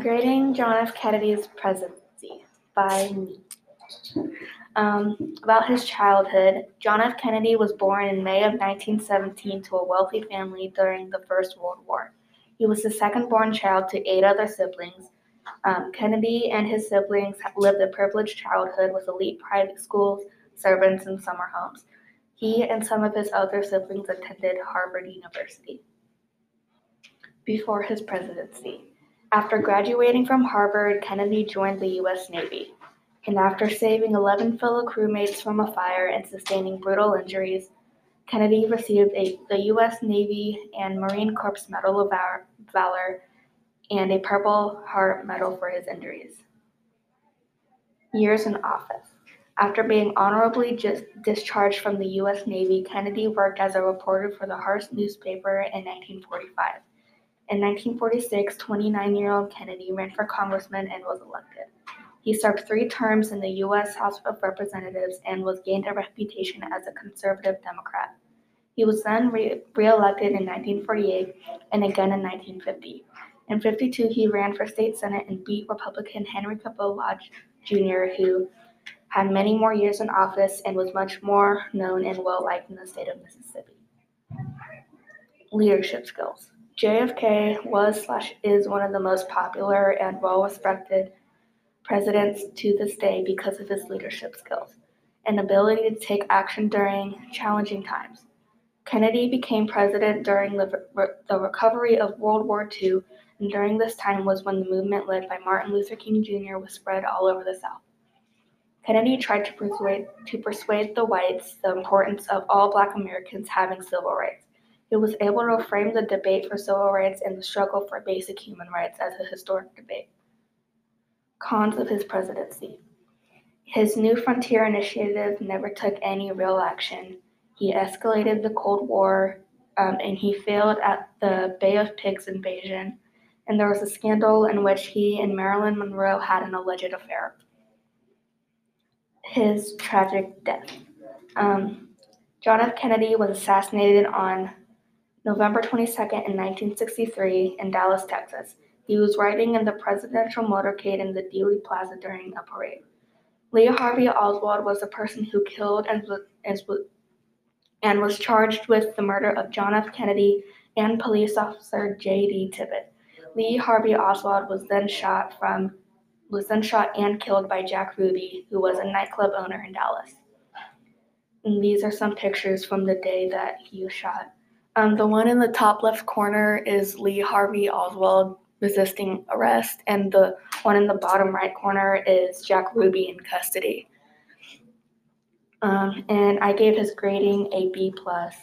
Grading John F. Kennedy's presidency by me. Um, about his childhood, John F. Kennedy was born in May of 1917 to a wealthy family during the First World War. He was the second born child to eight other siblings. Um, Kennedy and his siblings lived a privileged childhood with elite private schools, servants, and summer homes. He and some of his other siblings attended Harvard University. Before his presidency, after graduating from Harvard, Kennedy joined the U.S. Navy. And after saving 11 fellow crewmates from a fire and sustaining brutal injuries, Kennedy received a, the U.S. Navy and Marine Corps Medal of Valor and a Purple Heart Medal for his injuries. Years in office. After being honorably just discharged from the U.S. Navy, Kennedy worked as a reporter for the Hearst newspaper in 1945. In 1946, 29 year old Kennedy ran for congressman and was elected. He served three terms in the U.S. House of Representatives and was gained a reputation as a conservative Democrat. He was then re- elected in 1948 and again in 1950. In 52, he ran for state senate and beat Republican Henry Cabot Lodge Jr., who had many more years in office and was much more known and well liked in the state of Mississippi. Leadership skills. JFK was slash is one of the most popular and well respected presidents to this day because of his leadership skills and ability to take action during challenging times. Kennedy became president during the, the recovery of World War II, and during this time was when the movement led by Martin Luther King Jr. was spread all over the South. Kennedy tried to persuade, to persuade the whites the importance of all Black Americans having civil rights. He was able to frame the debate for civil rights and the struggle for basic human rights as a historic debate. Cons of his presidency. His New Frontier initiative never took any real action. He escalated the Cold War um, and he failed at the Bay of Pigs invasion. And there was a scandal in which he and Marilyn Monroe had an alleged affair. His tragic death. Um, John F. Kennedy was assassinated on November 22nd in 1963 in Dallas, Texas. He was riding in the presidential motorcade in the Dealey Plaza during a parade. Lee Harvey Oswald was the person who killed and was, and was charged with the murder of John F. Kennedy and police officer J.D. Tippit. Lee Harvey Oswald was then shot from was then shot and killed by Jack Ruby, who was a nightclub owner in Dallas. And these are some pictures from the day that he was shot. Um, the one in the top left corner is Lee Harvey Oswald resisting arrest, and the one in the bottom right corner is Jack Ruby in custody. Um, and I gave his grading a B plus.